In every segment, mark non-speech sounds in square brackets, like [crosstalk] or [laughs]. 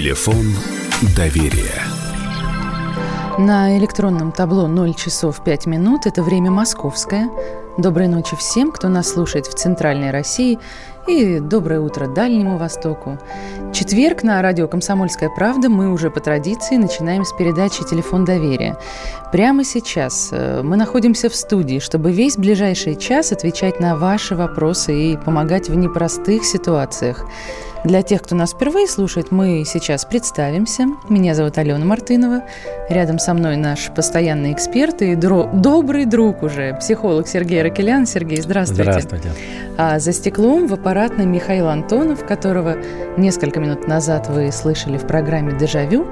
Телефон доверия. На электронном табло 0 часов 5 минут. Это время московское. Доброй ночи всем, кто нас слушает в Центральной России. И доброе утро Дальнему Востоку. Четверг на радио «Комсомольская правда» мы уже по традиции начинаем с передачи «Телефон доверия». Прямо сейчас э, мы находимся в студии, чтобы весь ближайший час отвечать на ваши вопросы и помогать в непростых ситуациях. Для тех, кто нас впервые слушает, мы сейчас представимся. Меня зовут Алена Мартынова. Рядом со мной наш постоянный эксперт и дро- добрый друг уже, психолог Сергей Ракелян. Сергей, здравствуйте. Здравствуйте. А за стеклом в аппаратной Михаил Антонов, которого несколько минут назад вы слышали в программе «Дежавю».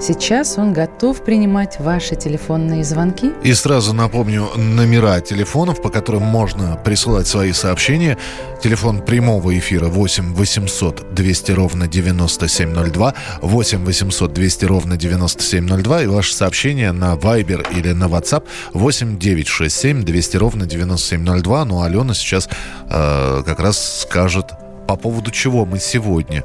Сейчас он готов принимать ваши телефонные звонки. И сразу напомню номера телефонов, по которым можно присылать свои сообщения. Телефон прямого эфира 8 800 200 ровно 9702, 8 800 200 ровно 9702 и ваше сообщение на Viber или на WhatsApp 8 967 200 ровно 9702. Ну, Алена сейчас э, как раз скажет, по поводу чего мы сегодня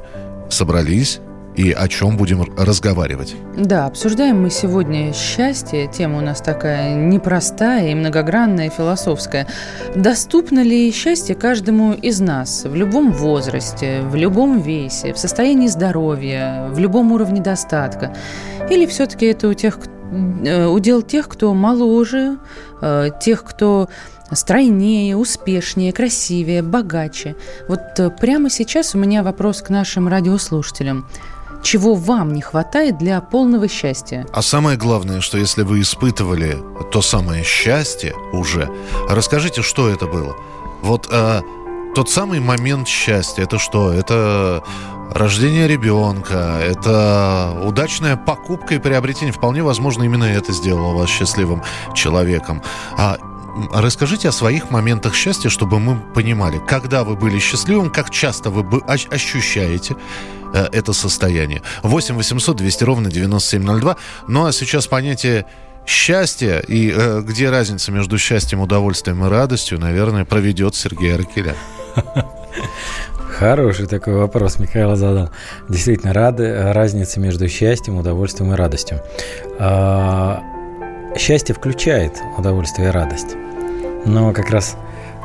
собрались и о чем будем разговаривать. Да, обсуждаем мы сегодня счастье. Тема у нас такая непростая и многогранная, философская. Доступно ли счастье каждому из нас в любом возрасте, в любом весе, в состоянии здоровья, в любом уровне достатка? Или все-таки это у тех, э, удел тех, кто моложе, э, тех, кто стройнее, успешнее, красивее, богаче. Вот э, прямо сейчас у меня вопрос к нашим радиослушателям чего вам не хватает для полного счастья. А самое главное, что если вы испытывали то самое счастье уже, расскажите, что это было. Вот э, тот самый момент счастья, это что? Это рождение ребенка, это удачная покупка и приобретение. Вполне возможно, именно это сделало вас счастливым человеком. А Расскажите о своих моментах счастья, чтобы мы понимали, когда вы были счастливым, как часто вы ощущаете э, это состояние. 8 800 200 ровно 9702. Ну а сейчас понятие счастья и э, где разница между счастьем, удовольствием и радостью, наверное, проведет Сергей Аркеля. Хороший такой вопрос Михаил задал. Действительно, рады, разница между счастьем, удовольствием и радостью. А, счастье включает удовольствие и радость. Но как раз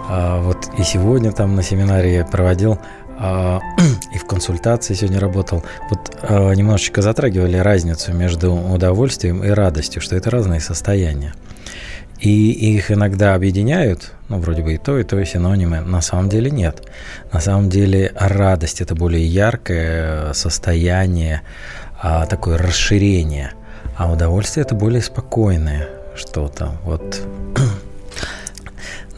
а, вот и сегодня там на семинаре я проводил а, [clears throat] и в консультации сегодня работал, вот а, немножечко затрагивали разницу между удовольствием и радостью, что это разные состояния. И их иногда объединяют, ну, вроде бы и то, и то, и синонимы. На самом деле нет. На самом деле радость – это более яркое состояние, такое расширение, а удовольствие – это более спокойное что-то. Вот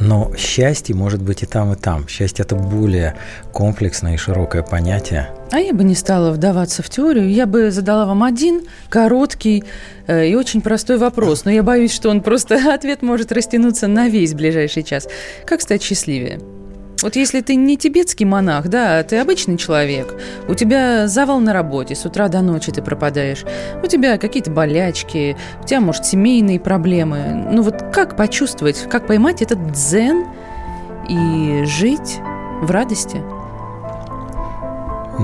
но счастье может быть и там, и там. Счастье – это более комплексное и широкое понятие. А я бы не стала вдаваться в теорию. Я бы задала вам один короткий э, и очень простой вопрос. Но я боюсь, что он просто [laughs] ответ может растянуться на весь ближайший час. Как стать счастливее? Вот если ты не тибетский монах, да, а ты обычный человек, у тебя завал на работе, с утра до ночи ты пропадаешь, у тебя какие-то болячки, у тебя, может, семейные проблемы. Ну вот как почувствовать, как поймать этот дзен и жить в радости?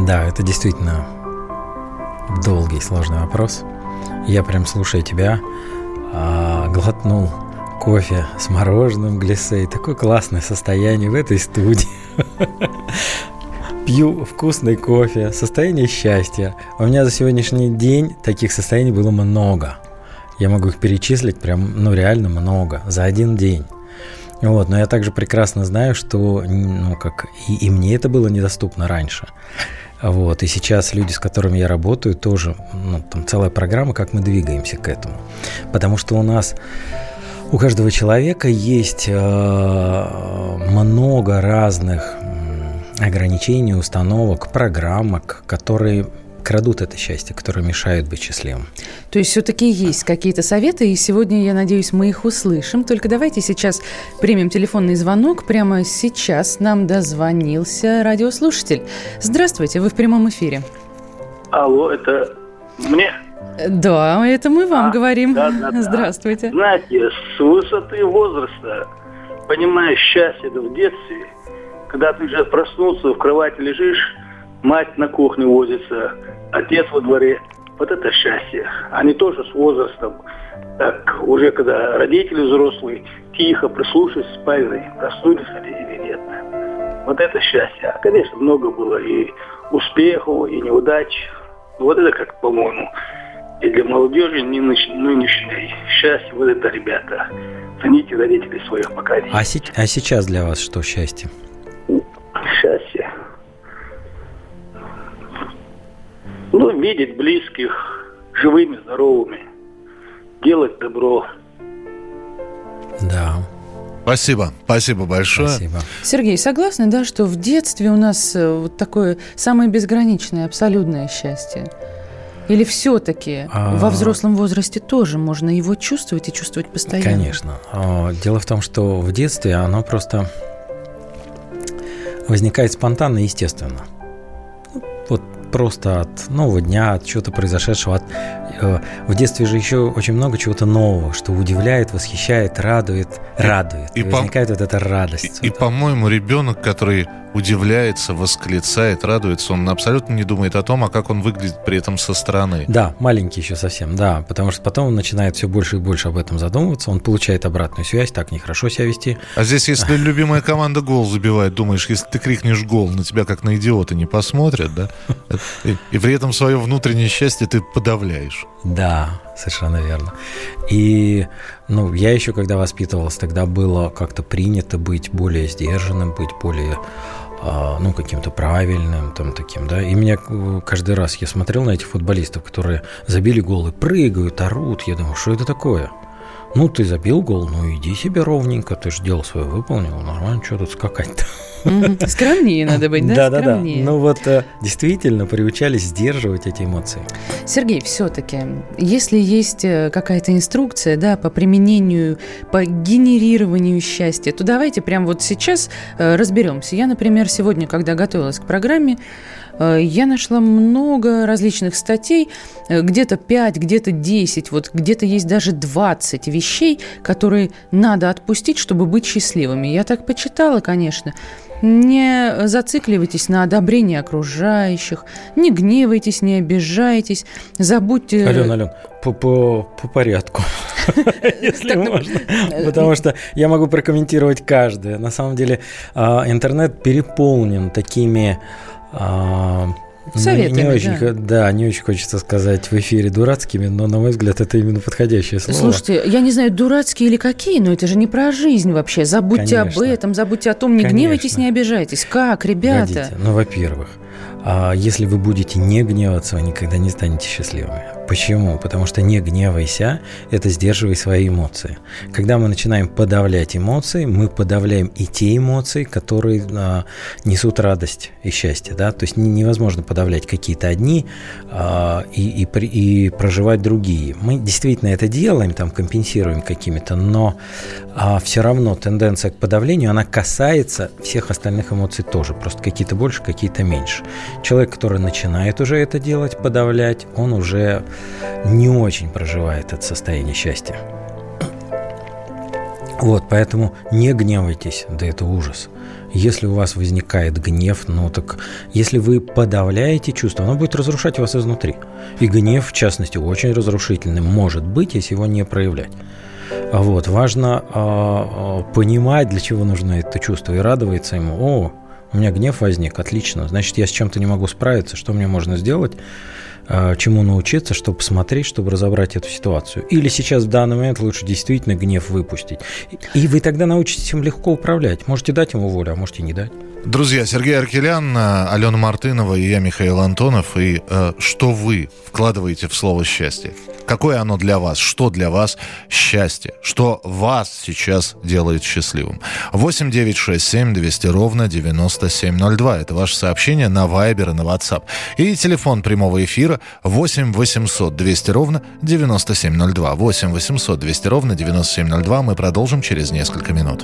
Да, это действительно долгий, сложный вопрос. Я прям, слушая тебя, а, глотнул кофе с мороженым глисей. Такое классное состояние в этой студии. Пью вкусный кофе, состояние счастья. У меня за сегодняшний день таких состояний было много. Я могу их перечислить прям, ну реально много, за один день. Вот, но я также прекрасно знаю, что, ну, как и, и мне это было недоступно раньше. Вот, и сейчас люди, с которыми я работаю, тоже, ну, там целая программа, как мы двигаемся к этому. Потому что у нас у каждого человека есть э, много разных ограничений, установок, программок, которые крадут это счастье, которые мешают быть счастливым. То есть все-таки есть какие-то советы, и сегодня, я надеюсь, мы их услышим. Только давайте сейчас примем телефонный звонок. Прямо сейчас нам дозвонился радиослушатель. Здравствуйте, вы в прямом эфире. Алло, это мне? Да, это мы вам а, говорим. Да, да, да. Здравствуйте. Знаете, с высоты возраста, понимаешь, счастье в детстве, когда ты уже проснулся, в кровати лежишь, мать на кухне возится, отец во дворе. Вот это счастье. Они тоже с возрастом, так уже когда родители взрослые, тихо прислушались в спальне, проснулись они или нет. Вот это счастье. А, конечно, много было и успехов, и неудач. Вот это, как по-моему, и для молодежи нынешней счастье, вот это, ребята, цените родителей своих поколений. А, си- а сейчас для вас что счастье? Счастье. Ну, видеть близких живыми, здоровыми, делать добро. Да. Спасибо, спасибо большое. Спасибо. Сергей, согласны, да, что в детстве у нас э, вот такое самое безграничное, абсолютное счастье? Или все-таки А. во взрослом возрасте тоже можно его чувствовать и чувствовать постоянно? Конечно. А, Дело в том, что в детстве оно просто возникает спонтанно и естественно. Вот просто от нового дня, от чего-то произошедшего. От, в детстве же еще очень много чего-то нового, что удивляет, восхищает, радует, радует. и И, по- возникает вот эта радость. И, и, по-моему, ребенок, который удивляется, восклицает, радуется, он абсолютно не думает о том, а как он выглядит при этом со стороны. Да, маленький еще совсем, да, потому что потом он начинает все больше и больше об этом задумываться, он получает обратную связь, так нехорошо себя вести. А здесь, [laughs] если любимая команда гол забивает, думаешь, если ты крикнешь гол, на тебя как на идиота не посмотрят, да? [laughs] И, и при этом свое внутреннее счастье ты подавляешь. Да, совершенно верно. И, ну, я еще когда воспитывался, тогда было как-то принято быть более сдержанным, быть более, а, ну, каким-то правильным, там, таким, да. И меня э, каждый раз, я смотрел на этих футболистов, которые забили гол и прыгают, орут, я думаю, что это такое? Ну, ты забил гол, ну, иди себе ровненько, ты же дело свое выполнил, нормально, что тут скакать-то? Скромнее надо быть, да? Да-да-да. Ну, вот э, действительно приучались сдерживать эти эмоции. Сергей, все-таки, если есть э, какая-то инструкция, да, по применению, по генерированию счастья, то давайте прямо вот сейчас э, разберемся. Я, например, сегодня, когда готовилась к программе, я нашла много различных статей, э, где-то 5, где-то 10, вот где-то есть даже 20 вещей, которые надо отпустить, чтобы быть счастливыми. Я так почитала, конечно. Не зацикливайтесь на одобрении окружающих, не гневайтесь, не обижайтесь, забудьте... Ален, Ален, по, по, по порядку, [laughs] если можно. Потому что я могу прокомментировать каждое. На самом деле а, интернет переполнен такими... а, Советами, не очень, да. да, не очень хочется сказать в эфире дурацкими, но, на мой взгляд, это именно подходящее слово. Слушайте, я не знаю, дурацкие или какие, но это же не про жизнь вообще. Забудьте об Конечно. этом, забудьте о том, не Конечно. гневайтесь, не обижайтесь. Как, ребята? Погодите, ну, во-первых, а, если вы будете не гневаться, вы никогда не станете счастливыми. Почему? Потому что не гневайся – это сдерживай свои эмоции. Когда мы начинаем подавлять эмоции, мы подавляем и те эмоции, которые а, несут радость и счастье. Да? То есть не- невозможно подавлять какие-то одни а, и, и, и проживать другие. Мы действительно это делаем, там компенсируем какими-то, но все равно тенденция к подавлению, она касается всех остальных эмоций тоже. Просто какие-то больше, какие-то меньше. Человек, который начинает уже это делать, подавлять, он уже не очень проживает это состояние счастья. Вот, поэтому не гневайтесь, да это ужас. Если у вас возникает гнев, ну так, если вы подавляете чувство, оно будет разрушать вас изнутри. И гнев, в частности, очень разрушительным может быть, если его не проявлять. А Вот, важно а, понимать, для чего нужно это чувство, и радоваться ему. О, у меня гнев возник, отлично, значит, я с чем-то не могу справиться, что мне можно сделать, чему научиться, чтобы посмотреть, чтобы разобрать эту ситуацию. Или сейчас в данный момент лучше действительно гнев выпустить. И вы тогда научитесь им легко управлять. Можете дать ему волю, а можете не дать. Друзья, Сергей Аркелян, э, Алена Мартынова и я, Михаил Антонов. И э, что вы вкладываете в слово «счастье»? Какое оно для вас? Что для вас счастье? Что вас сейчас делает счастливым? 8 9 6 7 200 ровно 9702. Это ваше сообщение на Viber и на WhatsApp. И телефон прямого эфира 8 800 200 ровно 9702. 8 800 200 ровно 9702. Мы продолжим через несколько минут.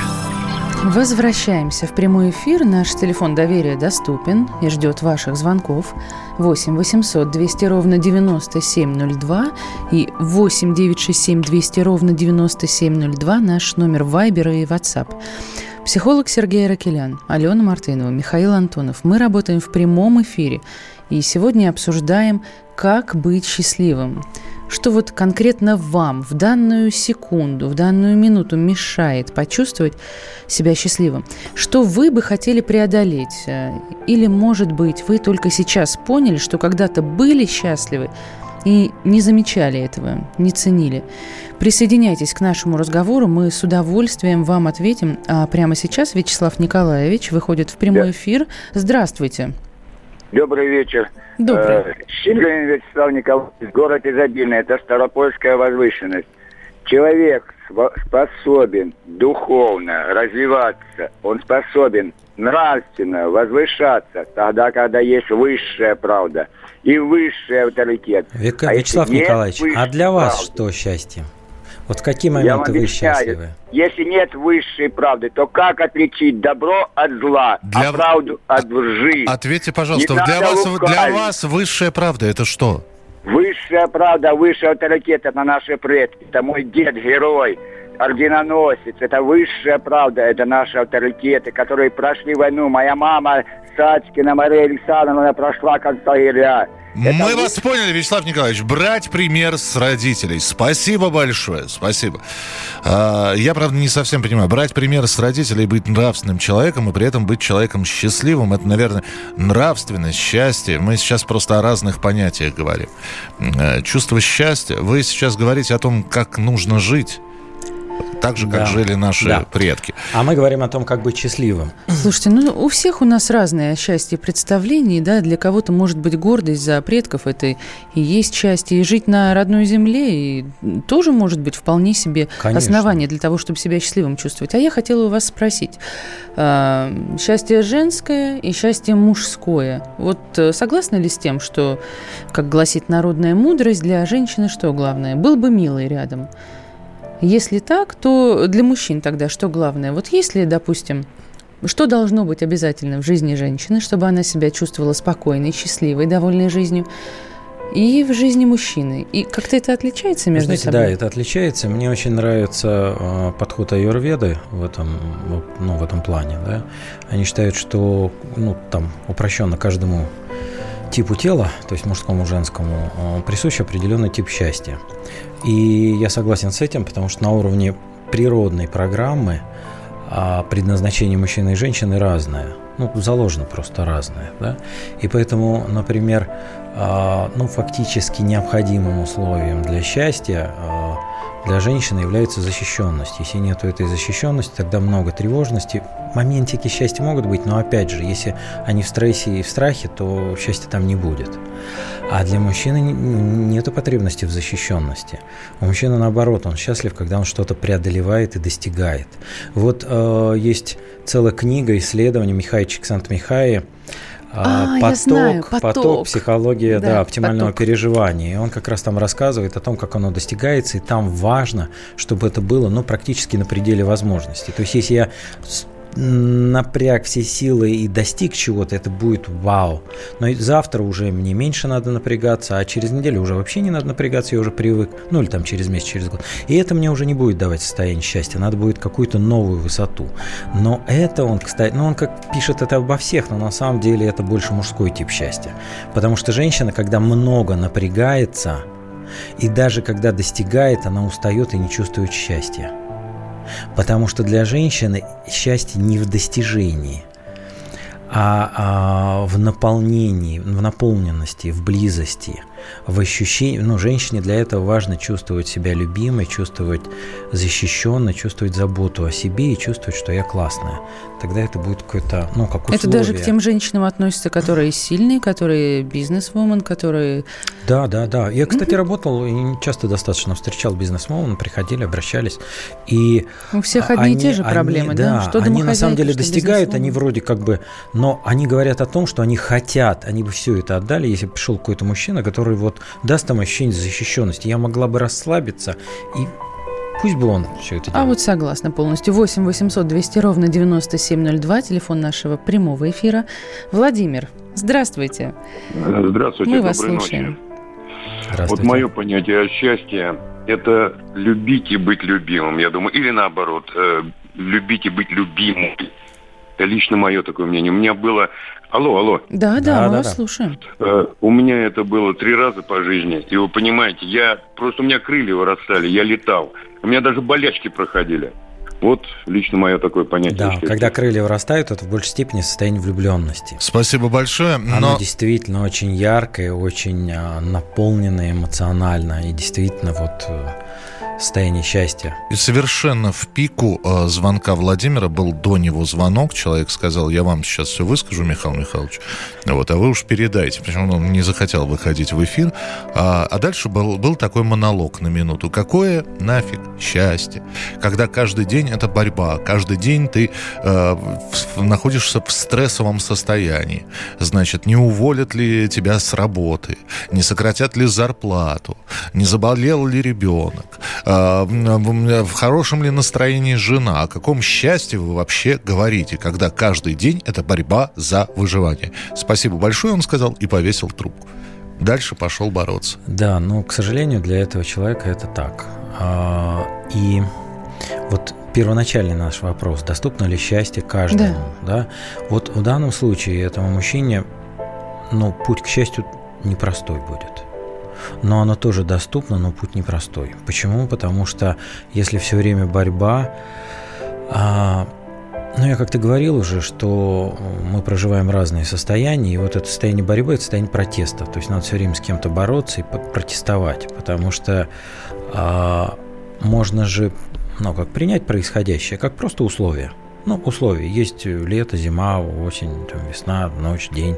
Возвращаемся в прямой эфир. Наш телефон доверия доступен и ждет ваших звонков. 8 800 200 ровно 9702 и 8 967 200 ровно 9702 наш номер Вайбера и WhatsApp. Психолог Сергей Ракелян, Алена Мартынова, Михаил Антонов. Мы работаем в прямом эфире и сегодня обсуждаем, как быть счастливым что вот конкретно вам в данную секунду, в данную минуту мешает почувствовать себя счастливым? Что вы бы хотели преодолеть? Э, или, может быть, вы только сейчас поняли, что когда-то были счастливы и не замечали этого, не ценили? Присоединяйтесь к нашему разговору, мы с удовольствием вам ответим. А прямо сейчас Вячеслав Николаевич выходит в прямой эфир. Здравствуйте. Добрый вечер. Добрый. Э, Щеглин Вячеслав Николаевич, город Изобильный, это Старопольская возвышенность. Человек способен духовно развиваться, он способен нравственно возвышаться, тогда, когда есть высшая правда и высший авторитет. Вика, а Вячеслав Николаевич, а для вас правды, что счастье? Вот в какие моменты вы счастливы? Если нет высшей правды, то как отличить добро от зла, для... а правду от лжи? Ответьте, пожалуйста, для вас, для вас высшая правда это что? Высшая правда, высший авторитет – это наши предки, это мой дед, герой, орденоносец, это высшая правда, это наши авторитеты, которые прошли войну. Моя мама Сачкина Мария Александровна прошла концлагеря. Это Мы вы... вас поняли, Вячеслав Николаевич. Брать пример с родителей. Спасибо большое, спасибо. А, я, правда, не совсем понимаю. Брать пример с родителей, быть нравственным человеком и при этом быть человеком счастливым, это, наверное, нравственность, счастье. Мы сейчас просто о разных понятиях говорим. Э, чувство счастья. Вы сейчас говорите о том, как нужно жить так же, как да. жили наши да. предки. А мы говорим о том, как быть счастливым. Слушайте, ну у всех у нас разное счастье представлений, да, для кого-то может быть гордость за предков, это и есть счастье, и жить на родной земле, и тоже может быть вполне себе Конечно. основание для того, чтобы себя счастливым чувствовать. А я хотела у вас спросить, а, счастье женское и счастье мужское, вот э, согласны ли с тем, что, как гласит народная мудрость, для женщины что главное? Был бы милый рядом. Если так, то для мужчин тогда что главное? Вот если, допустим, что должно быть обязательно в жизни женщины, чтобы она себя чувствовала спокойной, счастливой, довольной жизнью? и в жизни мужчины. И как-то это отличается между Знаете, собой? Да, это отличается. Мне очень нравится э, подход аюрведы в этом, ну, в этом плане. Да? Они считают, что ну, там упрощенно каждому типу тела, то есть мужскому, женскому, э, присущ определенный тип счастья. И я согласен с этим, потому что на уровне природной программы а предназначение мужчины и женщины разное. Ну, заложено просто разное. Да? И поэтому, например, а, ну, фактически необходимым условием для счастья а, для женщины является защищенность. Если нет этой защищенности, тогда много тревожности. Моментики счастья могут быть, но опять же, если они в стрессе и в страхе, то счастья там не будет. А для мужчины нет потребности в защищенности. У мужчины наоборот, он счастлив, когда он что-то преодолевает и достигает. Вот э, есть целая книга исследований Михаила Чиксант-Михаи а, поток, знаю, поток, поток, психология, да, да оптимального поток. переживания. И он как раз там рассказывает о том, как оно достигается, и там важно, чтобы это было, ну, практически на пределе возможностей. То есть, если я напряг все силы и достиг чего-то, это будет вау. Но завтра уже мне меньше надо напрягаться, а через неделю уже вообще не надо напрягаться, я уже привык. Ну или там через месяц, через год. И это мне уже не будет давать состояние счастья, надо будет какую-то новую высоту. Но это он, кстати, ну он как пишет это обо всех, но на самом деле это больше мужской тип счастья. Потому что женщина, когда много напрягается, и даже когда достигает, она устает и не чувствует счастья. Потому что для женщины счастье не в достижении, а, а в наполнении, в наполненности, в близости, в ощущении. Ну, женщине для этого важно чувствовать себя любимой, чувствовать защищенно, чувствовать заботу о себе и чувствовать, что я классная. Тогда это будет какое-то, ну, как условие. Это даже к тем женщинам относится, которые сильные, которые бизнес-вумен, которые Да, да, да. Я, кстати, работал и часто достаточно встречал бизнесменов, приходили, обращались. И У всех одни они, и те же проблемы, они, да? Что они на самом деле достигают, они вроде как бы, но они говорят о том, что они хотят, они бы все это отдали, если бы пришел какой-то мужчина, который вот даст им ощущение защищенности. Я могла бы расслабиться и Пусть бы он все это делал. А вот согласна полностью. 8 800 200 ровно 9702, телефон нашего прямого эфира. Владимир, здравствуйте. Здравствуйте, Мы доброй вас слушаем. Здравствуйте. Вот мое понятие счастья – это любить и быть любимым, я думаю. Или наоборот, э, любить и быть любимым. Это лично мое такое мнение. У меня было... Алло, алло. Да, да, Да, мы да, вас да. слушаем. Э, у меня это было три раза по жизни. И вы понимаете, я... Просто у меня крылья вырастали, я летал. У меня даже болячки проходили. Вот лично мое такое понятие. Да, когда крылья вырастают, это в большей степени состояние влюбленности. Спасибо большое. Оно Но действительно очень яркое, очень а, наполненное эмоционально и действительно вот состояние счастья. И совершенно в пику э, звонка Владимира был до него звонок. Человек сказал, я вам сейчас все выскажу, Михаил Михайлович. Вот, а вы уж передайте. Почему он не захотел выходить в эфир. А, а дальше был, был такой монолог на минуту. Какое нафиг счастье, когда каждый день это борьба, каждый день ты э, в- находишься в стрессовом состоянии. Значит, не уволят ли тебя с работы, не сократят ли зарплату, не заболел ли ребенок, э, в в хорошем ли настроении жена, о каком счастье вы вообще говорите, когда каждый день это борьба за выживание. Спасибо большое, он сказал, и повесил трубку. Дальше пошел бороться. Да, но, к сожалению, для этого человека это так. А, И вот первоначальный наш вопрос, доступно ли счастье каждому, да. Вот в данном случае этому мужчине, ну, путь к счастью непростой будет. Но оно тоже доступно, но путь непростой. Почему? Потому что если все время борьба, а, ну, я как-то говорил уже, что мы проживаем разные состояния, и вот это состояние борьбы – это состояние протеста. То есть надо все время с кем-то бороться и протестовать, потому что а, можно же, ну, как принять происходящее, как просто условия. Ну, условия. Есть лето, зима, осень, там, весна, ночь, день.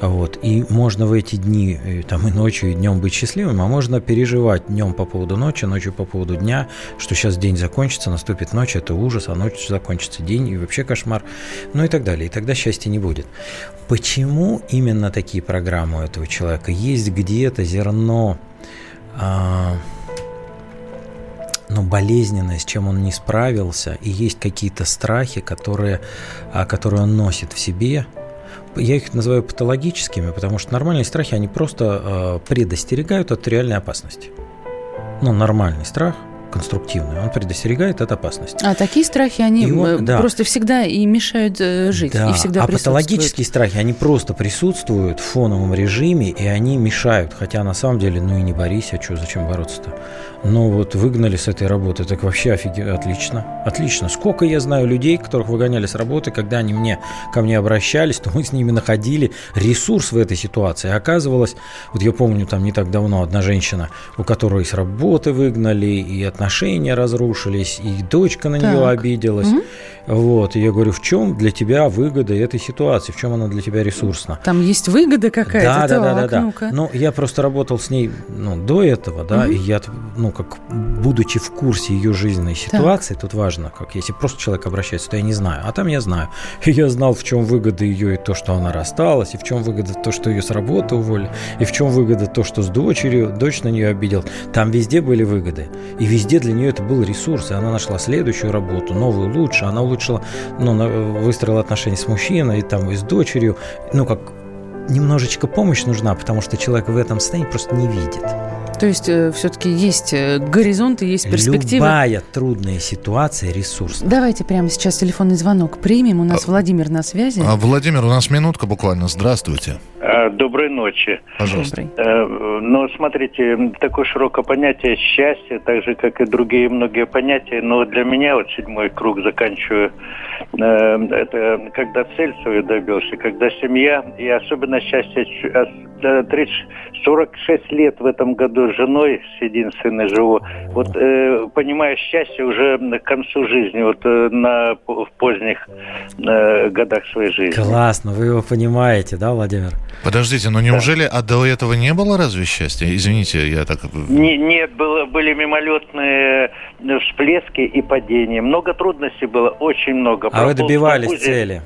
Вот. И можно в эти дни, и, там, и ночью, и днем быть счастливым, а можно переживать днем по поводу ночи, ночью по поводу дня, что сейчас день закончится, наступит ночь, это ужас, а ночью закончится день, и вообще кошмар, ну и так далее. И тогда счастья не будет. Почему именно такие программы у этого человека? Есть где-то зерно а, ну, болезненное, с чем он не справился, и есть какие-то страхи, которые, а, которые он носит в себе. Я их называю патологическими, потому что нормальные страхи, они просто э, предостерегают от реальной опасности. Ну, нормальный страх, конструктивный, он предостерегает от опасности. А такие страхи, они И он- э, да. просто всегда и мешают э, жить, Да, и всегда а патологические страхи, они просто присутствуют в фоновом режиме, и они мешают. Хотя на самом деле, ну и не борись, а что, зачем бороться-то? Ну вот выгнали с этой работы, так вообще офиге... отлично, отлично. Сколько я знаю людей, которых выгоняли с работы, когда они мне, ко мне обращались, то мы с ними находили ресурс в этой ситуации. Оказывалось, вот я помню, там не так давно одна женщина, у которой с работы выгнали, и отношения разрушились, и дочка на нее Так. обиделась. Мгм. Вот, и я говорю, в чем для тебя выгода этой ситуации, в чем она для тебя ресурсна? Там есть выгода какая-то? Да, да, да, да, Так. Ну, я просто работал с ней ну, до этого, да, Мгм. и я, ну, как будучи в курсе ее жизненной ситуации, тут важно, как если просто человек обращается, то я не знаю, а там я знаю. И [laughs] я знал, в чем выгода ее и то, что она рассталась, и в чем выгода то, что ее с работы уволили, и в чем выгода то, что с дочерью, дочь на нее обидел. Там везде были выгоды, и везде для нее это был ресурс, и она нашла следующую работу, новую, лучше, она улучшила, ну, выстроила отношения с мужчиной, и там и с дочерью, ну, как немножечко помощь нужна, потому что человек в этом состоянии просто не видит. То есть все-таки есть э, горизонты, есть перспективы. Любая трудная ситуация – ресурс. Давайте прямо сейчас телефонный звонок примем. У нас Владимир на связи. А, Владимир, у нас минутка буквально. Здравствуйте. А, Доброй ночи. Пожалуйста. Добрый. Э, Ну, смотрите, такое широкое понятие счастья, так же, как и другие многие понятия, но для меня, вот седьмой круг заканчиваю, э, это когда цель свою добился, когда семья, и особенно счастье 30, 46 лет в этом году с женой, с единственной живу. Вот, э, понимаю, счастье уже к концу жизни, вот э, на, в поздних э, годах своей жизни. Классно, вы его понимаете, да, Владимир? Подождите, но неужели, да. а до этого не было разве счастья? Извините, я так... Не, нет, было, были мимолетные всплески и падения. Много трудностей было, очень много. А вы добивались цели?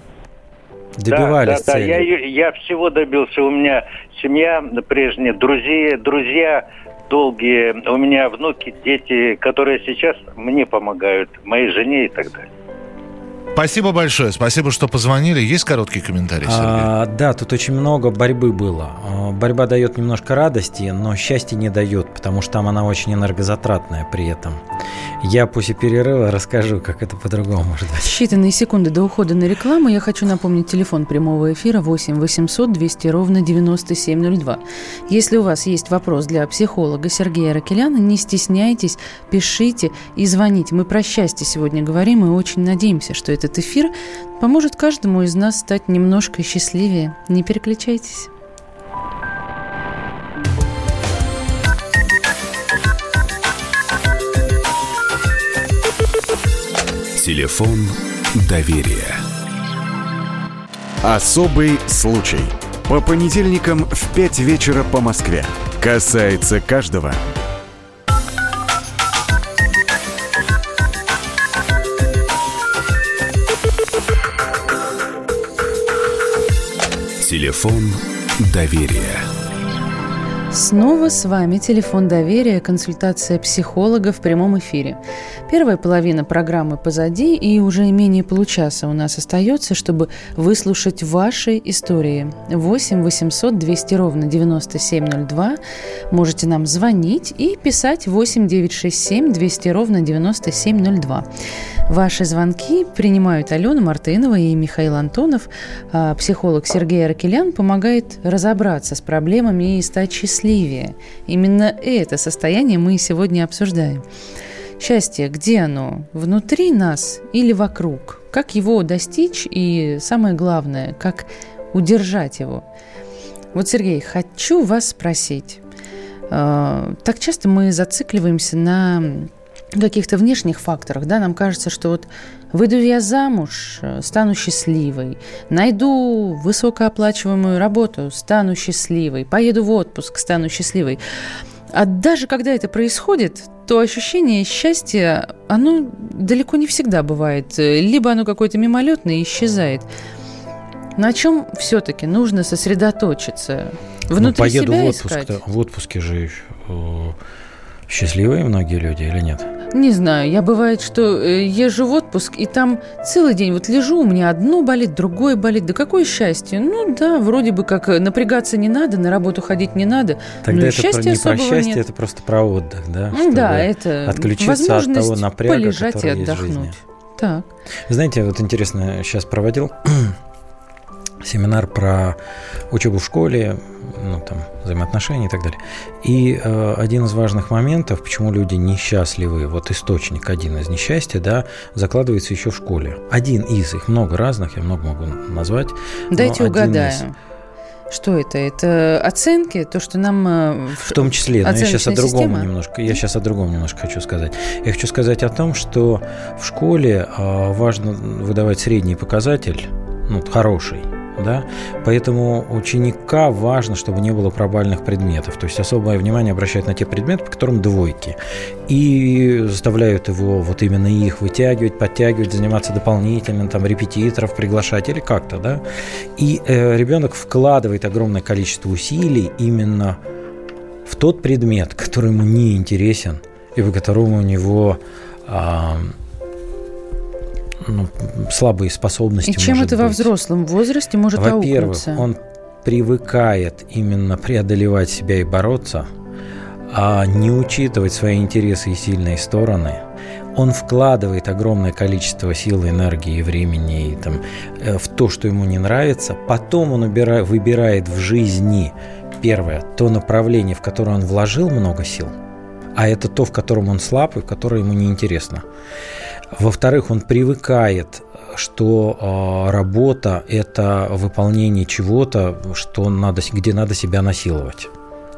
Добивались да, да, цели. Да, я, я всего добился. У меня семья прежняя, друзья, друзья долгие, у меня внуки, дети, которые сейчас мне помогают, моей жене и так далее. Спасибо большое, спасибо, что позвонили. Есть короткий комментарий, Сергей? А, да, тут очень много борьбы было. А, борьба дает немножко радости, но счастья не дает, потому что там она очень энергозатратная при этом. Я после перерыва расскажу, как это по-другому может быть. Считанные секунды до ухода на рекламу я хочу напомнить телефон прямого эфира 8 800 200 ровно 9702. Если у вас есть вопрос для психолога Сергея Ракеляна, не стесняйтесь, пишите и звоните. Мы про счастье сегодня говорим и очень надеемся, что это этот эфир поможет каждому из нас стать немножко счастливее. Не переключайтесь. Телефон доверия. Особый случай. По понедельникам в 5 вечера по Москве. Касается каждого. Телефон доверия. Снова с вами телефон доверия, консультация психолога в прямом эфире. Первая половина программы позади, и уже менее получаса у нас остается, чтобы выслушать ваши истории. 8 800 200 ровно 9702. Можете нам звонить и писать 8 967 200 ровно 9702. Ваши звонки принимают Алена Мартынова и Михаил Антонов. А психолог Сергей Аркелян помогает разобраться с проблемами и стать счастливее. Именно это состояние мы сегодня обсуждаем. Счастье, где оно? Внутри нас или вокруг? Как его достичь и, самое главное, как удержать его? Вот, Сергей, хочу вас спросить. А, так часто мы зацикливаемся на каких-то внешних факторах, да, нам кажется, что вот выйду я замуж, э, стану счастливой, найду высокооплачиваемую работу, стану счастливой, поеду в отпуск, стану счастливой. А даже когда это происходит, то ощущение счастья, оно далеко не всегда бывает. Либо оно какое-то мимолетное и исчезает. На чем все-таки нужно сосредоточиться? Ну, Внутри ну, поеду себя в отпуск. Искать? В отпуске же э, счастливые многие люди или нет? Не знаю, я бывает, что э, езжу в отпуск, и там целый день вот лежу, у меня одно болит, другое болит. Да какое счастье? Ну да, вроде бы как э, напрягаться не надо, на работу ходить не надо. Тогда но это счастья не про счастье, нет. это просто про отдых, да? да, это отключиться от того напряга, полежать и отдохнуть. Так. Знаете, вот интересно, сейчас проводил семинар про учебу в школе, ну, там, взаимоотношения и так далее. И э, один из важных моментов, почему люди несчастливы, вот источник один из несчастья, да, закладывается еще в школе. Один из, их много разных, я много могу назвать. Дайте угадаю. Из... Что это? Это оценки, то, что нам э, в том числе. Но я сейчас о другом система? немножко. Я сейчас о другом немножко хочу сказать. Я хочу сказать о том, что в школе э, важно выдавать средний показатель, ну хороший, да? Поэтому ученика важно, чтобы не было пробальных предметов. То есть особое внимание обращают на те предметы, по которым двойки. И заставляют его вот именно их вытягивать, подтягивать, заниматься дополнительно, там, репетиторов приглашать или как-то, да. И э, ребенок вкладывает огромное количество усилий именно в тот предмет, который ему не интересен и по которому у него э, ну, слабые способности. И чем это быть. во взрослом возрасте может Во-первых, он привыкает именно преодолевать себя и бороться, а не учитывать свои интересы и сильные стороны. Он вкладывает огромное количество сил, энергии времени и, там, э, в то, что ему не нравится. Потом он убирает, выбирает в жизни, первое, то направление, в которое он вложил много сил, а это то, в котором он слаб и в которое ему неинтересно. Во-вторых, он привыкает что э, работа – это выполнение чего-то, что надо, где надо себя насиловать.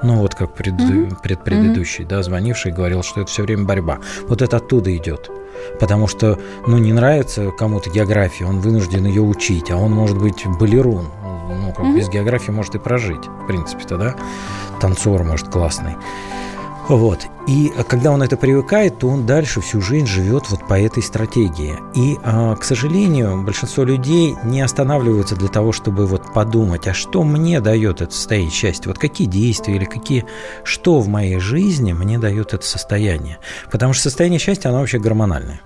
Ну, вот как пред, mm-hmm. предпредыдущий, mm-hmm. да, звонивший говорил, что это все время борьба. Вот это оттуда идет. Потому что, ну, не нравится кому-то география, он вынужден ее учить, а он может быть балерун. Ну, как mm-hmm. без географии может и прожить, в принципе-то, да. Танцор, может, классный. Вот. И когда он это привыкает, то он дальше всю жизнь живет вот по этой стратегии. И, а, к сожалению, большинство людей не останавливаются для того, чтобы вот подумать, а что мне дает это состояние счастья? Вот какие действия или какие, что в моей жизни мне дает это состояние? Потому что состояние счастья, оно вообще гормональное.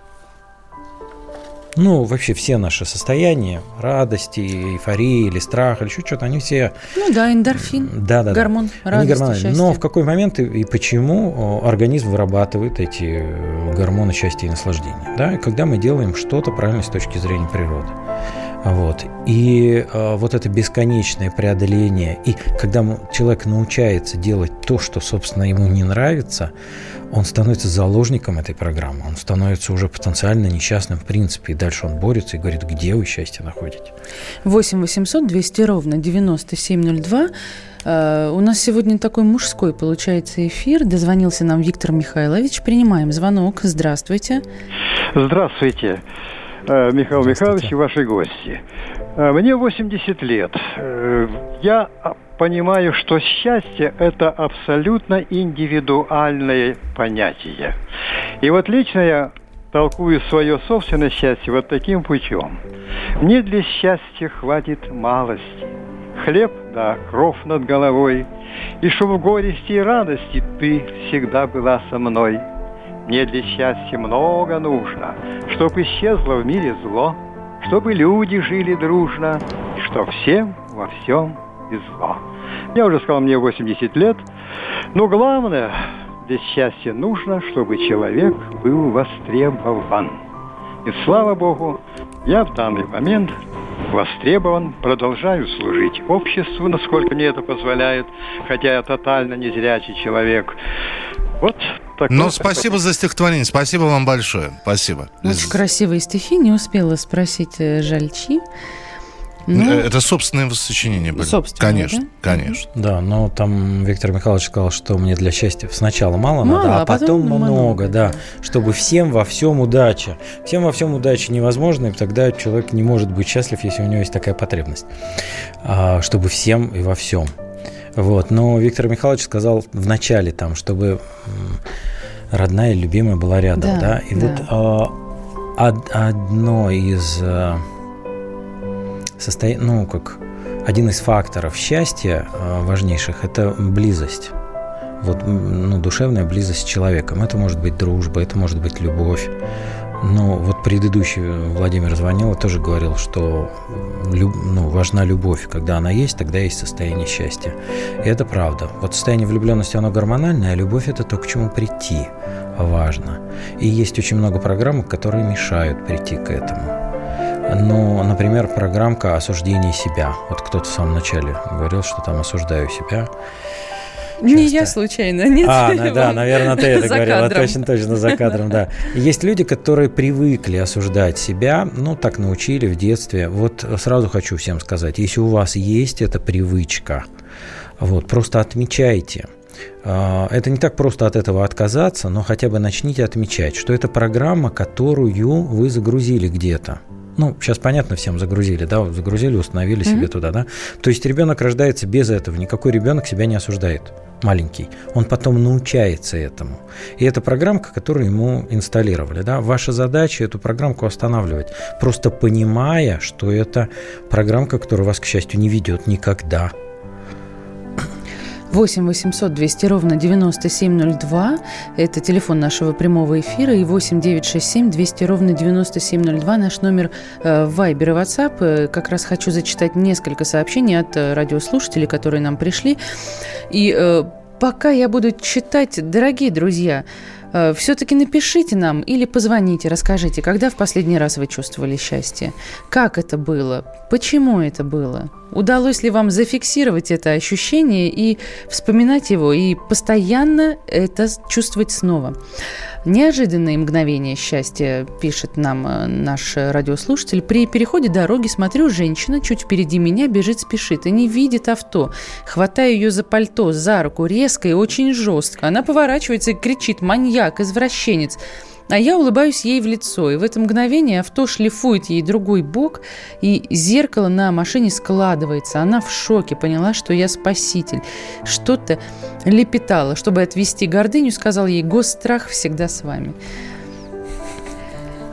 Ну, вообще все наши состояния, радости, эйфории или страха, или еще что-то, они все... Ну да, эндорфин, да, да, гормон да. радости, гормональные. счастья. Но в какой момент и, и почему организм вырабатывает эти э, гормоны счастья и наслаждения? Да? Когда мы делаем что-то правильно с точки зрения природы. Вот. И э, вот это бесконечное преодоление, и когда человек научается делать то, что, собственно, ему не нравится, он становится заложником этой программы, он становится уже потенциально несчастным в принципе, и дальше он борется и говорит, где вы счастье находите. 8 800 200 ровно 9702. Uh, у нас сегодня такой мужской, получается, эфир. Дозвонился нам Виктор Михайлович. Принимаем звонок. Здравствуйте. Здравствуйте. Э, Михаил Михайлович и ваши гости. Э, мне 80 лет. Э, я понимаю, что счастье – это абсолютно индивидуальное понятие. И вот лично я толкую свое собственное счастье вот таким путем. Мне для счастья хватит малости. Хлеб, да, кров над головой. И чтобы в горести и радости ты всегда была со мной – мне для счастья много нужно, Чтоб исчезло в мире зло, Чтобы люди жили дружно, И чтоб всем во всем везло. Я уже сказал, мне 80 лет, но главное, для счастья нужно, чтобы человек был востребован. И слава Богу, я в данный момент востребован, продолжаю служить обществу, насколько мне это позволяет, хотя я тотально незрячий человек. Вот Но спасибо такой. за стихотворение, спасибо вам большое, спасибо. Очень красивые стихи, не успела спросить э, Жальчи. Ну, э, это собственные сочинения были. Собственные, конечно, да? конечно. Да, но там Виктор Михайлович сказал, что мне для счастья сначала мало, мало надо, а, а потом, потом много, много, да, чтобы всем во всем удача. Всем во всем удача невозможно, и тогда человек не может быть счастлив, если у него есть такая потребность, а, чтобы всем и во всем. Вот. Но Виктор Михайлович сказал в начале там, чтобы родная и любимая была рядом, да? да? И да. вот э, одно из э, состояний, ну как один из факторов счастья э, важнейших – это близость. Вот, ну, душевная близость с человеком. Это может быть дружба, это может быть любовь. Ну, вот предыдущий Владимир звонил и тоже говорил, что люб, ну, важна любовь. Когда она есть, тогда есть состояние счастья. И это правда. Вот состояние влюбленности, оно гормональное, а любовь – это то, к чему прийти важно. И есть очень много программ, которые мешают прийти к этому. Ну, например, программка осуждения себя. Вот кто-то в самом начале говорил, что там осуждаю себя. Часто. Не я случайно, нет. А, ну, да, наверное, ты [laughs] это говорила, точно, точно, за кадром, да. Есть люди, которые привыкли осуждать себя, ну, так научили в детстве. Вот сразу хочу всем сказать, если у вас есть эта привычка, вот, просто отмечайте. А, это не так просто от этого отказаться, но хотя бы начните отмечать, что это программа, которую вы загрузили где-то. Ну, сейчас понятно, всем загрузили, да, загрузили, установили mm-hmm. себе туда, да. То есть ребенок рождается без этого, никакой ребенок себя не осуждает маленький, он потом научается этому. И это программка, которую ему инсталлировали. Да? Ваша задача эту программку останавливать, просто понимая, что это программка, которая вас, к счастью, не ведет никогда. 8 800 200 ровно 9702. Это телефон нашего прямого эфира. И 8 967 200 ровно 9702 наш номер э, Viber и WhatsApp. Э, как раз хочу зачитать несколько сообщений от э, радиослушателей, которые нам пришли. И э, пока я буду читать, дорогие друзья, э, все-таки напишите нам или позвоните, расскажите, когда в последний раз вы чувствовали счастье, как это было, почему это было – Удалось ли вам зафиксировать это ощущение и вспоминать его, и постоянно это чувствовать снова? Неожиданные мгновения счастья, пишет нам э, наш радиослушатель. При переходе дороги смотрю, женщина чуть впереди меня бежит, спешит и не видит авто. Хватаю ее за пальто, за руку, резко и очень жестко. Она поворачивается и кричит «Маньяк! Извращенец!» А я улыбаюсь ей в лицо, и в это мгновение авто шлифует ей другой бок, и зеркало на машине складывается. Она в шоке, поняла, что я спаситель. Что-то лепетала. Чтобы отвести гордыню, сказал ей, гострах всегда с вами.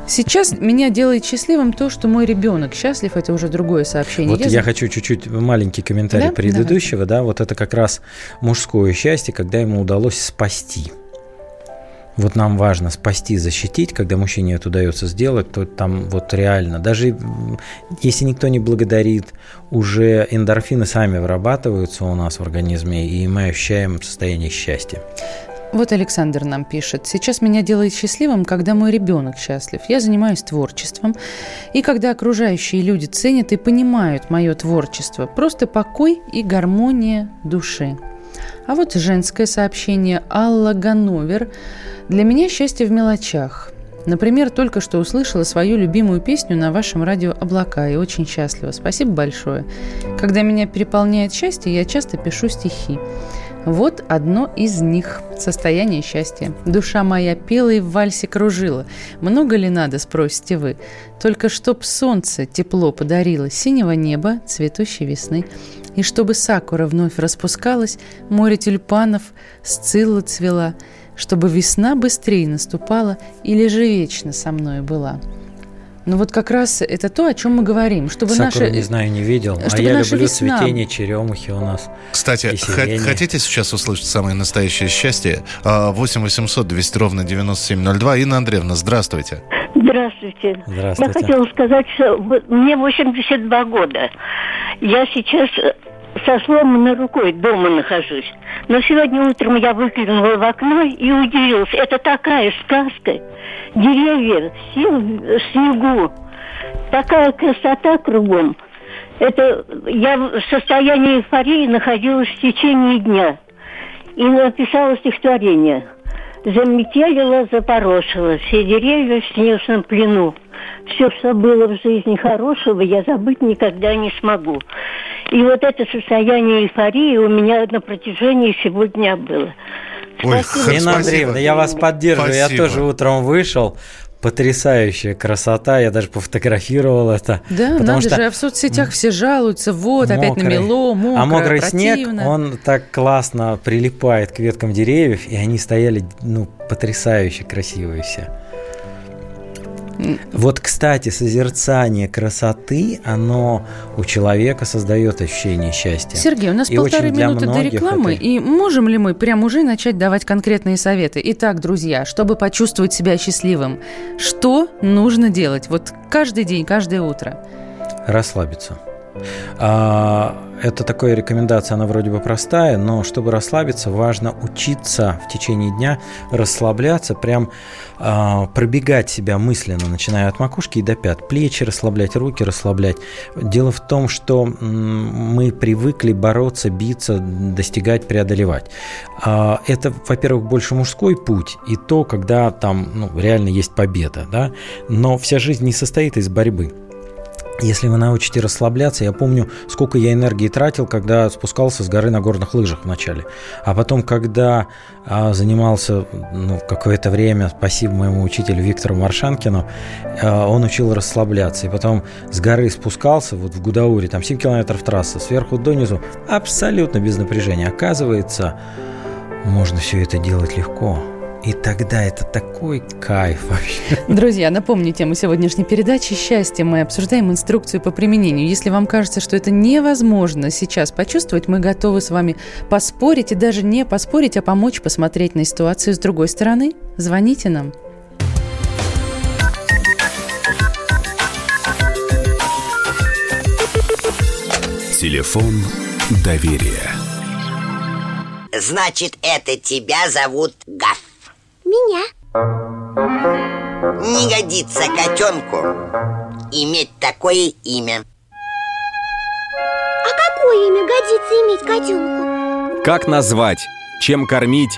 Сейчас меня делает счастливым то, что мой ребенок счастлив, это уже другое сообщение. Вот я, я хочу чуть-чуть маленький комментарий да? предыдущего, Давайте. да, вот это как раз мужское счастье, когда ему удалось спасти. Вот нам важно спасти, защитить, когда мужчине это удается сделать, то там вот реально, даже если никто не благодарит, уже эндорфины сами вырабатываются у нас в организме, и мы ощущаем состояние счастья. Вот Александр нам пишет. Сейчас меня делает счастливым, когда мой ребенок счастлив. Я занимаюсь творчеством. И когда окружающие люди ценят и понимают мое творчество. Просто покой и гармония души. А вот женское сообщение Алла Гановер. Для меня счастье в мелочах. Например, только что услышала свою любимую песню на вашем радио «Облака» и очень счастлива. Спасибо большое. Когда меня переполняет счастье, я часто пишу стихи. Вот одно из них – состояние счастья. Душа моя пела и в вальсе кружила. Много ли надо, спросите вы? Только чтоб солнце тепло подарило, синего неба, цветущей весны. И чтобы сакура вновь распускалась, море тюльпанов, сцилла цвела, чтобы весна быстрее наступала или же вечно со мной была. Ну вот как раз это то, о чем мы говорим, чтобы Сакуру, наша... не знаю, не видел, а я люблю весна... цветение черемухи у нас. Кстати, хотите сейчас услышать самое настоящее счастье? 8 800 200 ровно 9702. Инна Андреевна, здравствуйте. Здравствуйте. Здравствуйте. Я хотела сказать, что мне 82 года. Я сейчас э, со сломанной рукой дома нахожусь. Но сегодня утром я выглянула в окно и удивилась. Это такая сказка. Деревья, в снегу. Такая красота кругом. Это я в состоянии эйфории находилась в течение дня. И написала стихотворение. Заметелила, запорошила все деревья в снежном плену. Все, что было в жизни хорошего, я забыть никогда не смогу. И вот это состояние эйфории у меня на протяжении всего дня было. Ой, Инна Андреевна, я вас поддерживаю. Спасибо. Я тоже утром вышел, потрясающая красота, я даже пофотографировал это. Да, надо что же, а в соцсетях все жалуются, вот, мокрый, опять намело, мокро, А мокрый противно. снег, он так классно прилипает к веткам деревьев, и они стояли, ну, потрясающе красивые все. Вот, кстати, созерцание красоты, оно у человека создает ощущение счастья. Сергей, у нас и полторы минуты до рекламы, это... и можем ли мы прямо уже начать давать конкретные советы? Итак, друзья, чтобы почувствовать себя счастливым, что нужно делать? Вот каждый день, каждое утро. Расслабиться. А, это такая рекомендация, она вроде бы простая, но чтобы расслабиться, важно учиться в течение дня расслабляться, прям а, пробегать себя мысленно, начиная от макушки и до пят, плечи расслаблять, руки расслаблять. Дело в том, что мы привыкли бороться, биться, достигать, преодолевать. А, это, во-первых, больше мужской путь, и то, когда там ну, реально есть победа, да, но вся жизнь не состоит из борьбы. Если вы научите расслабляться, я помню, сколько я энергии тратил, когда спускался с горы на горных лыжах вначале. А потом, когда а, занимался ну, какое-то время, спасибо моему учителю Виктору Маршанкину, а, он учил расслабляться. И потом с горы спускался, вот в Гудауре, там 7 километров трассы, сверху донизу, абсолютно без напряжения. Оказывается, можно все это делать легко. И тогда это такой кайф вообще. Друзья, напомню тему сегодняшней передачи «Счастье». Мы обсуждаем инструкцию по применению. Если вам кажется, что это невозможно сейчас почувствовать, мы готовы с вами поспорить и даже не поспорить, а помочь посмотреть на ситуацию с другой стороны. Звоните нам. Телефон доверия. Значит, это тебя зовут Гаф. Меня. Не годится котенку иметь такое имя. А годится иметь котенку? Как назвать? Чем кормить?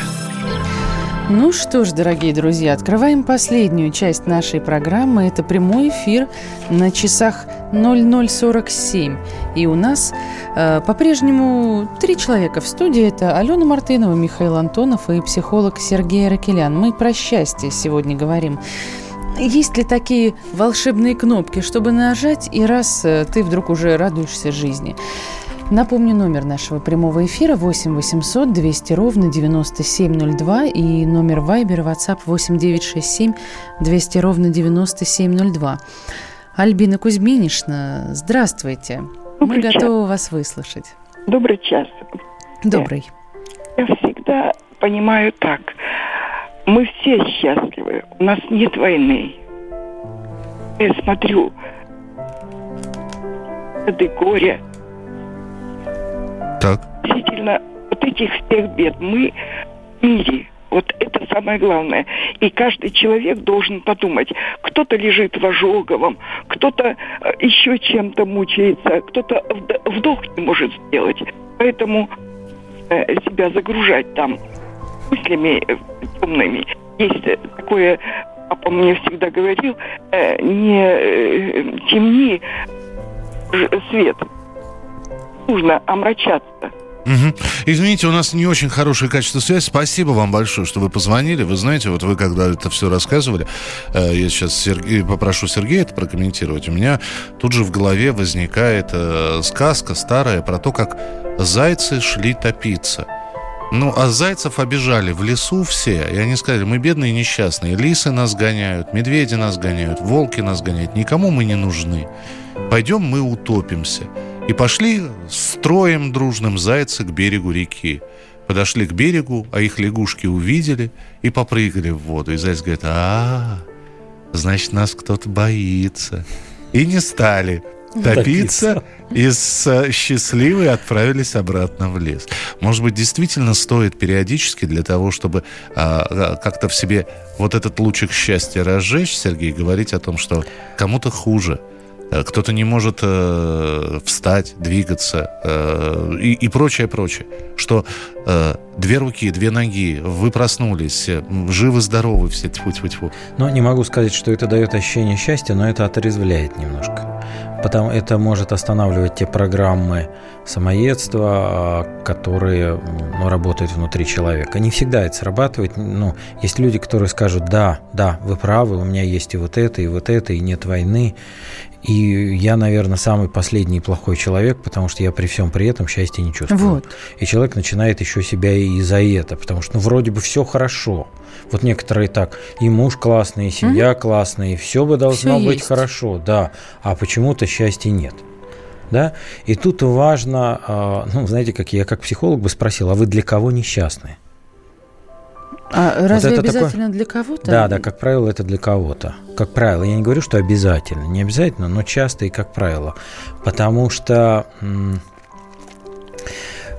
Ну что ж, дорогие друзья, открываем последнюю часть нашей программы. Это прямой эфир на часах 0047. И у нас э, по-прежнему три человека в студии. Это Алена Мартынова, Михаил Антонов и психолог Сергей Ракелян. Мы про счастье сегодня говорим. Есть ли такие волшебные кнопки, чтобы нажать, и раз э, ты вдруг уже радуешься жизни? Напомню номер нашего прямого эфира 8 800 200 ровно 9702 и номер Viber WhatsApp 8 967 200 ровно 9702. Альбина Кузьминишна, здравствуйте. Добрый Мы час. готовы вас выслушать. Добрый час. Добрый. Я всегда понимаю так. Мы все счастливы. У нас нет войны. Я смотрю горе. Так. Действительно, вот этих всех бед мы мире. Вот это самое главное. И каждый человек должен подумать, кто-то лежит в ожоговом, кто-то э, еще чем-то мучается, кто-то вд- вдох не может сделать. Поэтому э, себя загружать там мыслями э, темными. Есть такое, папа мне всегда говорил, не темни свет. Нужно омрачаться. Мгм. Извините, у нас не очень хорошее качество связи. Спасибо вам большое, что вы позвонили. Вы знаете, вот вы когда это все рассказывали, э, я сейчас Сергей, попрошу Сергея это прокомментировать. У меня тут же в голове возникает э, сказка старая про то, как зайцы шли топиться. Ну, а зайцев обижали в лесу все, и они сказали, мы бедные и несчастные, лисы нас гоняют, медведи нас гоняют, волки нас гоняют, никому мы не нужны. Пойдем мы утопимся. И пошли строем дружным зайцы к берегу реки. Подошли к берегу, а их лягушки увидели и попрыгали в воду. И заяц говорит, а, значит, нас кто-то боится. И не стали топиться, и с счастливые отправились обратно в лес. Может быть, действительно стоит периодически для того, чтобы а, а, как-то в себе вот этот лучик счастья разжечь, Сергей, говорить о том, что кому-то хуже, кто-то не может э, встать, двигаться э, и, и прочее, прочее. Что э, две руки, две ноги, вы проснулись, э, живы-здоровы все, тьфу-тьфу-тьфу. Но не могу сказать, что это дает ощущение счастья, но это отрезвляет немножко. Потому это может останавливать те программы самоедства, а, которые ну, работают внутри человека. Не всегда это срабатывает. Ну, есть люди, которые скажут, да, да, вы правы, у меня есть и вот это, и вот это, и нет войны. И я, наверное, самый последний плохой человек, потому что я при всем при этом счастья не чувствую. Вот. И человек начинает еще себя и за это, потому что ну, вроде бы все хорошо. Вот некоторые так, и муж классный, и семья классная, и все бы должно Всё быть есть. хорошо, да, а почему-то счастья нет. Да? И тут важно, а, ну, знаете, как я как психолог бы спросил, а вы для кого несчастны? А Вот разве это обязательно для кого-то? Да, да, как правило, это для кого-то. Как правило, я не говорю, что обязательно, не обязательно, но часто и как правило. Потому что м,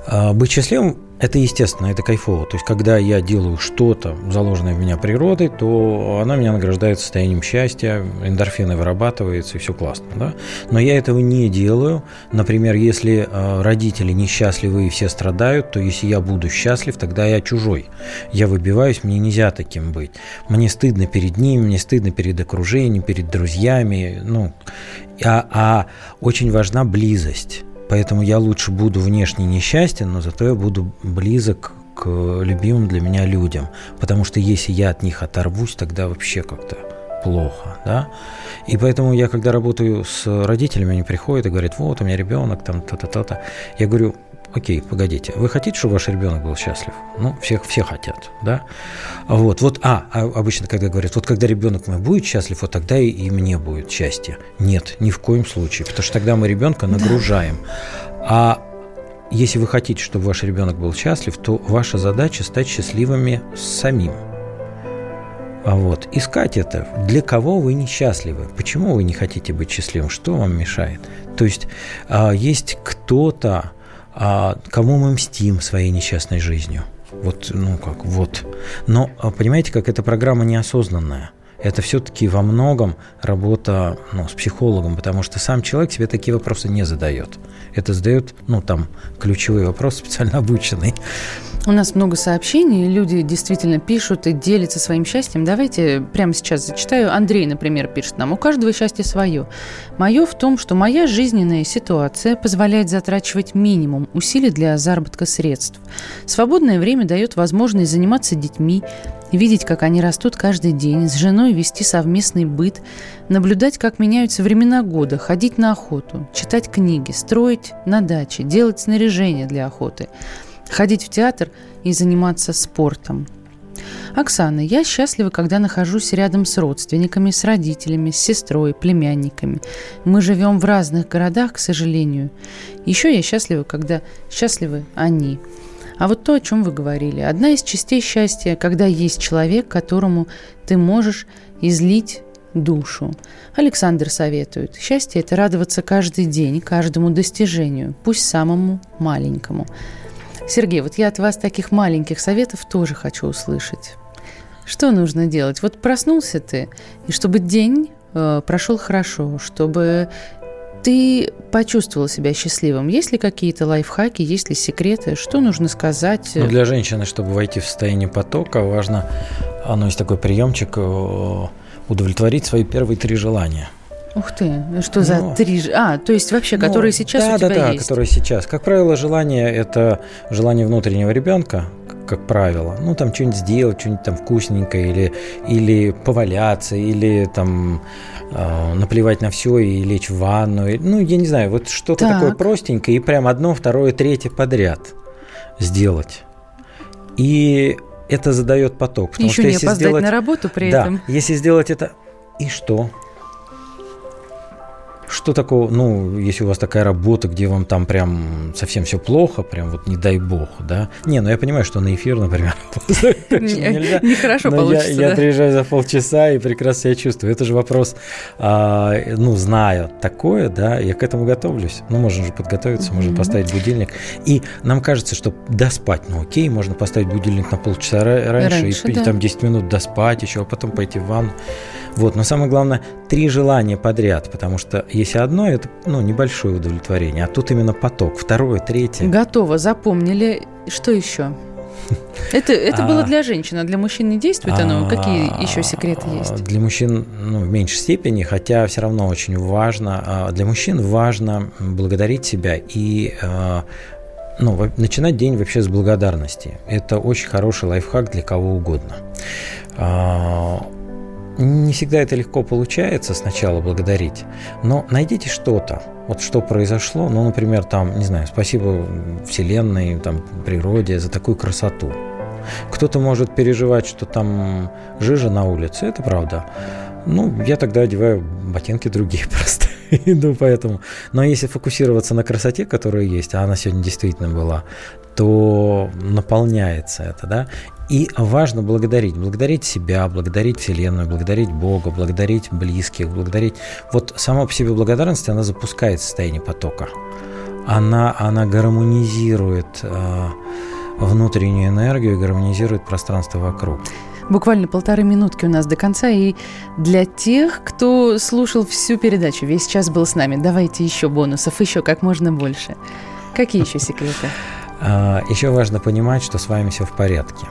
а, быть счастливым – это естественно, это кайфово. То есть, когда я делаю что-то, заложенное в меня природой, то она меня награждает состоянием счастья, эндорфины вырабатываются, и все классно. Да? Но я этого не делаю. Например, если а, родители несчастливы и все страдают, то если я буду счастлив, тогда я чужой. Я выбиваюсь, мне нельзя таким быть. Мне стыдно перед ними, мне стыдно перед окружением, перед друзьями. Ну, а, а очень важна близость. Поэтому я лучше буду внешне несчастен, но зато я буду близок к любимым для меня людям. Потому что если я от них оторвусь, тогда вообще как-то плохо, да. И поэтому я, когда работаю с родителями, они приходят и говорят, вот, у меня ребенок, там, та-та-та-та. Я говорю, окей, погодите, вы хотите, чтобы ваш ребенок был счастлив? Ну, всех, все хотят, да? Вот, вот, а, а обычно, когда говорят, вот когда ребенок мой будет счастлив, вот тогда и, и мне будет счастье. Нет, ни в коем случае, потому что тогда мы ребенка нагружаем. А если вы хотите, чтобы ваш ребенок был счастлив, то ваша задача стать счастливыми самим. А вот искать это, для кого вы несчастливы, почему вы не хотите быть счастливым, что вам мешает. То есть а, есть кто-то, а, кому мы мстим своей несчастной жизнью. Вот, ну как, вот. Но а, понимаете, как эта программа неосознанная – это все-таки во многом работа ну, с психологом, потому что сам человек себе такие вопросы не задает. Это задает, ну, там, ключевые вопросы специально обученный. У нас много сообщений, люди действительно пишут и делятся своим счастьем. Давайте прямо сейчас зачитаю. Андрей, например, пишет нам. У каждого счастье свое. Мое в том, что моя жизненная ситуация позволяет затрачивать минимум усилий для заработка средств. Свободное время дает возможность заниматься детьми, видеть, как они растут каждый день, с женой вести совместный быт, наблюдать, как меняются времена года, ходить на охоту, читать книги, строить на даче, делать снаряжение для охоты – ходить в театр и заниматься спортом. Оксана, я счастлива, когда нахожусь рядом с родственниками, с родителями, с сестрой, племянниками. Мы живем в разных городах, к сожалению. Еще я счастлива, когда счастливы они. А вот то, о чем вы говорили, одна из частей счастья, когда есть человек, которому ты можешь излить душу. Александр советует, счастье – это радоваться каждый день, каждому достижению, пусть самому маленькому. Сергей, вот я от вас таких маленьких советов тоже хочу услышать. Что нужно делать? Вот проснулся ты, и чтобы день э, прошел хорошо, чтобы ты почувствовал себя счастливым. Есть ли какие-то лайфхаки, есть ли секреты? Что нужно сказать? Ну, для женщины, чтобы войти в состояние потока, важно, оно есть такой приемчик, э, удовлетворить свои первые три желания – Ух ты, что ну, за три... А, то есть вообще, ну, которые сейчас да, у тебя да, да, есть? которые сейчас. Как правило, желание – это желание внутреннего ребенка, как правило. Ну, там что-нибудь сделать, что-нибудь там вкусненькое, или, или поваляться, или там э, наплевать на все и лечь в ванну. Ну, я не знаю, вот что-то так. такое простенькое, и прям одно, второе, третье подряд сделать. И это задает поток. Потому Еще что не если опоздать сделать, на работу при да, этом. Если сделать это, и что? Что такого, ну, если у вас такая работа, где вам там прям совсем все плохо, прям вот не дай бог, да? Не, ну я понимаю, что на эфир, например, [laughs] [laughs] Нехорошо получится, Я приезжаю за полчаса и прекрасно себя чувствую. Это же вопрос, а, ну, зная такое, да, я к этому готовлюсь. Ну, можно же подготовиться, можно поставить будильник. И нам кажется, что доспать, ну, окей, можно поставить будильник на полчаса раньше и там 10 минут доспать еще, а потом пойти в ванну. Вот, но самое главное, три желания подряд, потому что если одно, это ну, небольшое удовлетворение, а тут именно поток, второе, третье. Готово, запомнили. Что еще? [laughs] Это, это было а. для женщин, а для мужчин не действует оно? Какие еще секреты есть? Для мужчин ну, в меньшей степени, хотя все равно очень важно. А, для мужчин важно благодарить себя и а, ну, начинать день вообще с благодарности. Это очень хороший лайфхак для кого угодно. Не всегда это легко получается сначала благодарить, но найдите что-то, вот что произошло, ну, например, там, не знаю, спасибо Вселенной, там, природе за такую красоту. Кто-то может переживать, что там жижа на улице, это правда. Ну, я тогда одеваю ботинки другие [laughs] просто. Иду поэтому. Но если фокусироваться на красоте, которая есть, а она сегодня действительно была, то наполняется это, да. И важно благодарить. Благодарить себя, благодарить Вселенную, благодарить Бога, благодарить близких, благодарить... Вот сама по себе благодарность, она запускает состояние потока. Она, она гармонизирует э, внутреннюю энергию, гармонизирует пространство вокруг. Буквально полторы минутки у нас до конца. И для тех, кто слушал всю передачу, весь час был с нами, давайте еще бонусов, еще как можно больше. Какие еще секреты? [laughs] А, Еще важно понимать, что с вами все в порядке.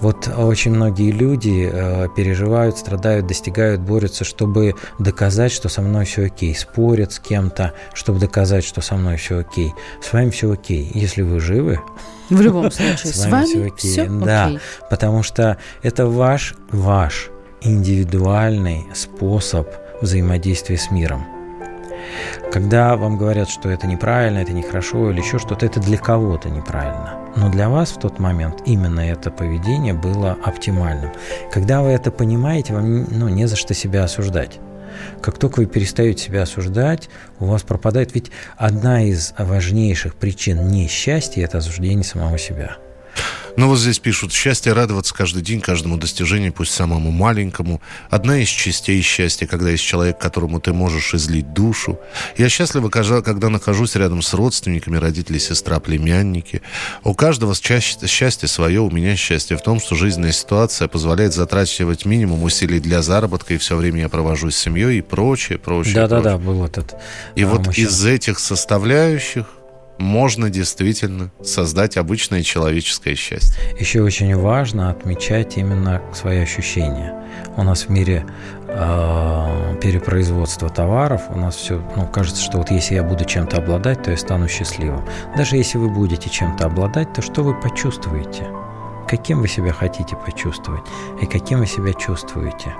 Вот очень многие люди э, переживают, страдают, достигают, борются, чтобы доказать, что со мной все окей. Спорят с кем-то, чтобы доказать, что со мной все окей. С вами все окей. Если вы живы, в любом случае, [laughs] с вами, все окей. Все да, потому что это ваш, ваш индивидуальный способ взаимодействия с миром. Когда вам говорят, что это неправильно, это нехорошо или еще что-то, это для кого-то неправильно. Но для вас в тот момент именно это поведение было оптимальным. Когда вы это понимаете, вам ну, не за что себя осуждать. Как только вы перестаете себя осуждать, у вас пропадает... Ведь одна из важнейших причин несчастья – это осуждение самого себя. Ну вот здесь пишут, счастье радоваться каждый день, каждому достижению, пусть самому маленькому. Одна из частей счастья, когда есть человек, которому ты можешь излить душу. Я счастлива, когда нахожусь рядом с родственниками, родители, сестра, племянники. У каждого счастье свое, у меня счастье в том, что жизненная ситуация позволяет затрачивать минимум усилий для заработка, и все время я провожу с семьей и прочее, прочее. Да-да-да, был этот. И а, вот мужчина. из этих составляющих можно действительно создать обычное человеческое счастье. Еще очень важно отмечать именно свои ощущения. У нас в мире э, перепроизводства товаров, у нас все, ну, кажется, что вот если я буду чем-то обладать, то я стану счастливым. Даже если вы будете чем-то обладать, то что вы почувствуете? Каким вы себя хотите почувствовать и каким вы себя чувствуете?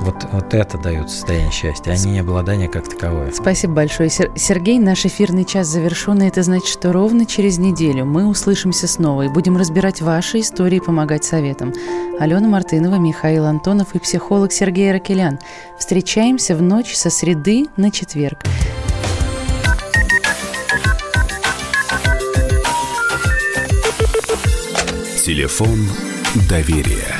Вот, вот это дает состояние счастья, а не обладание как таковое. Спасибо большое, Сергей. Наш эфирный час завершен, и это значит, что ровно через неделю мы услышимся снова и будем разбирать ваши истории и помогать советам. Алена Мартынова, Михаил Антонов и психолог Сергей Ракелян. Встречаемся в ночь со среды на четверг. Телефон доверия.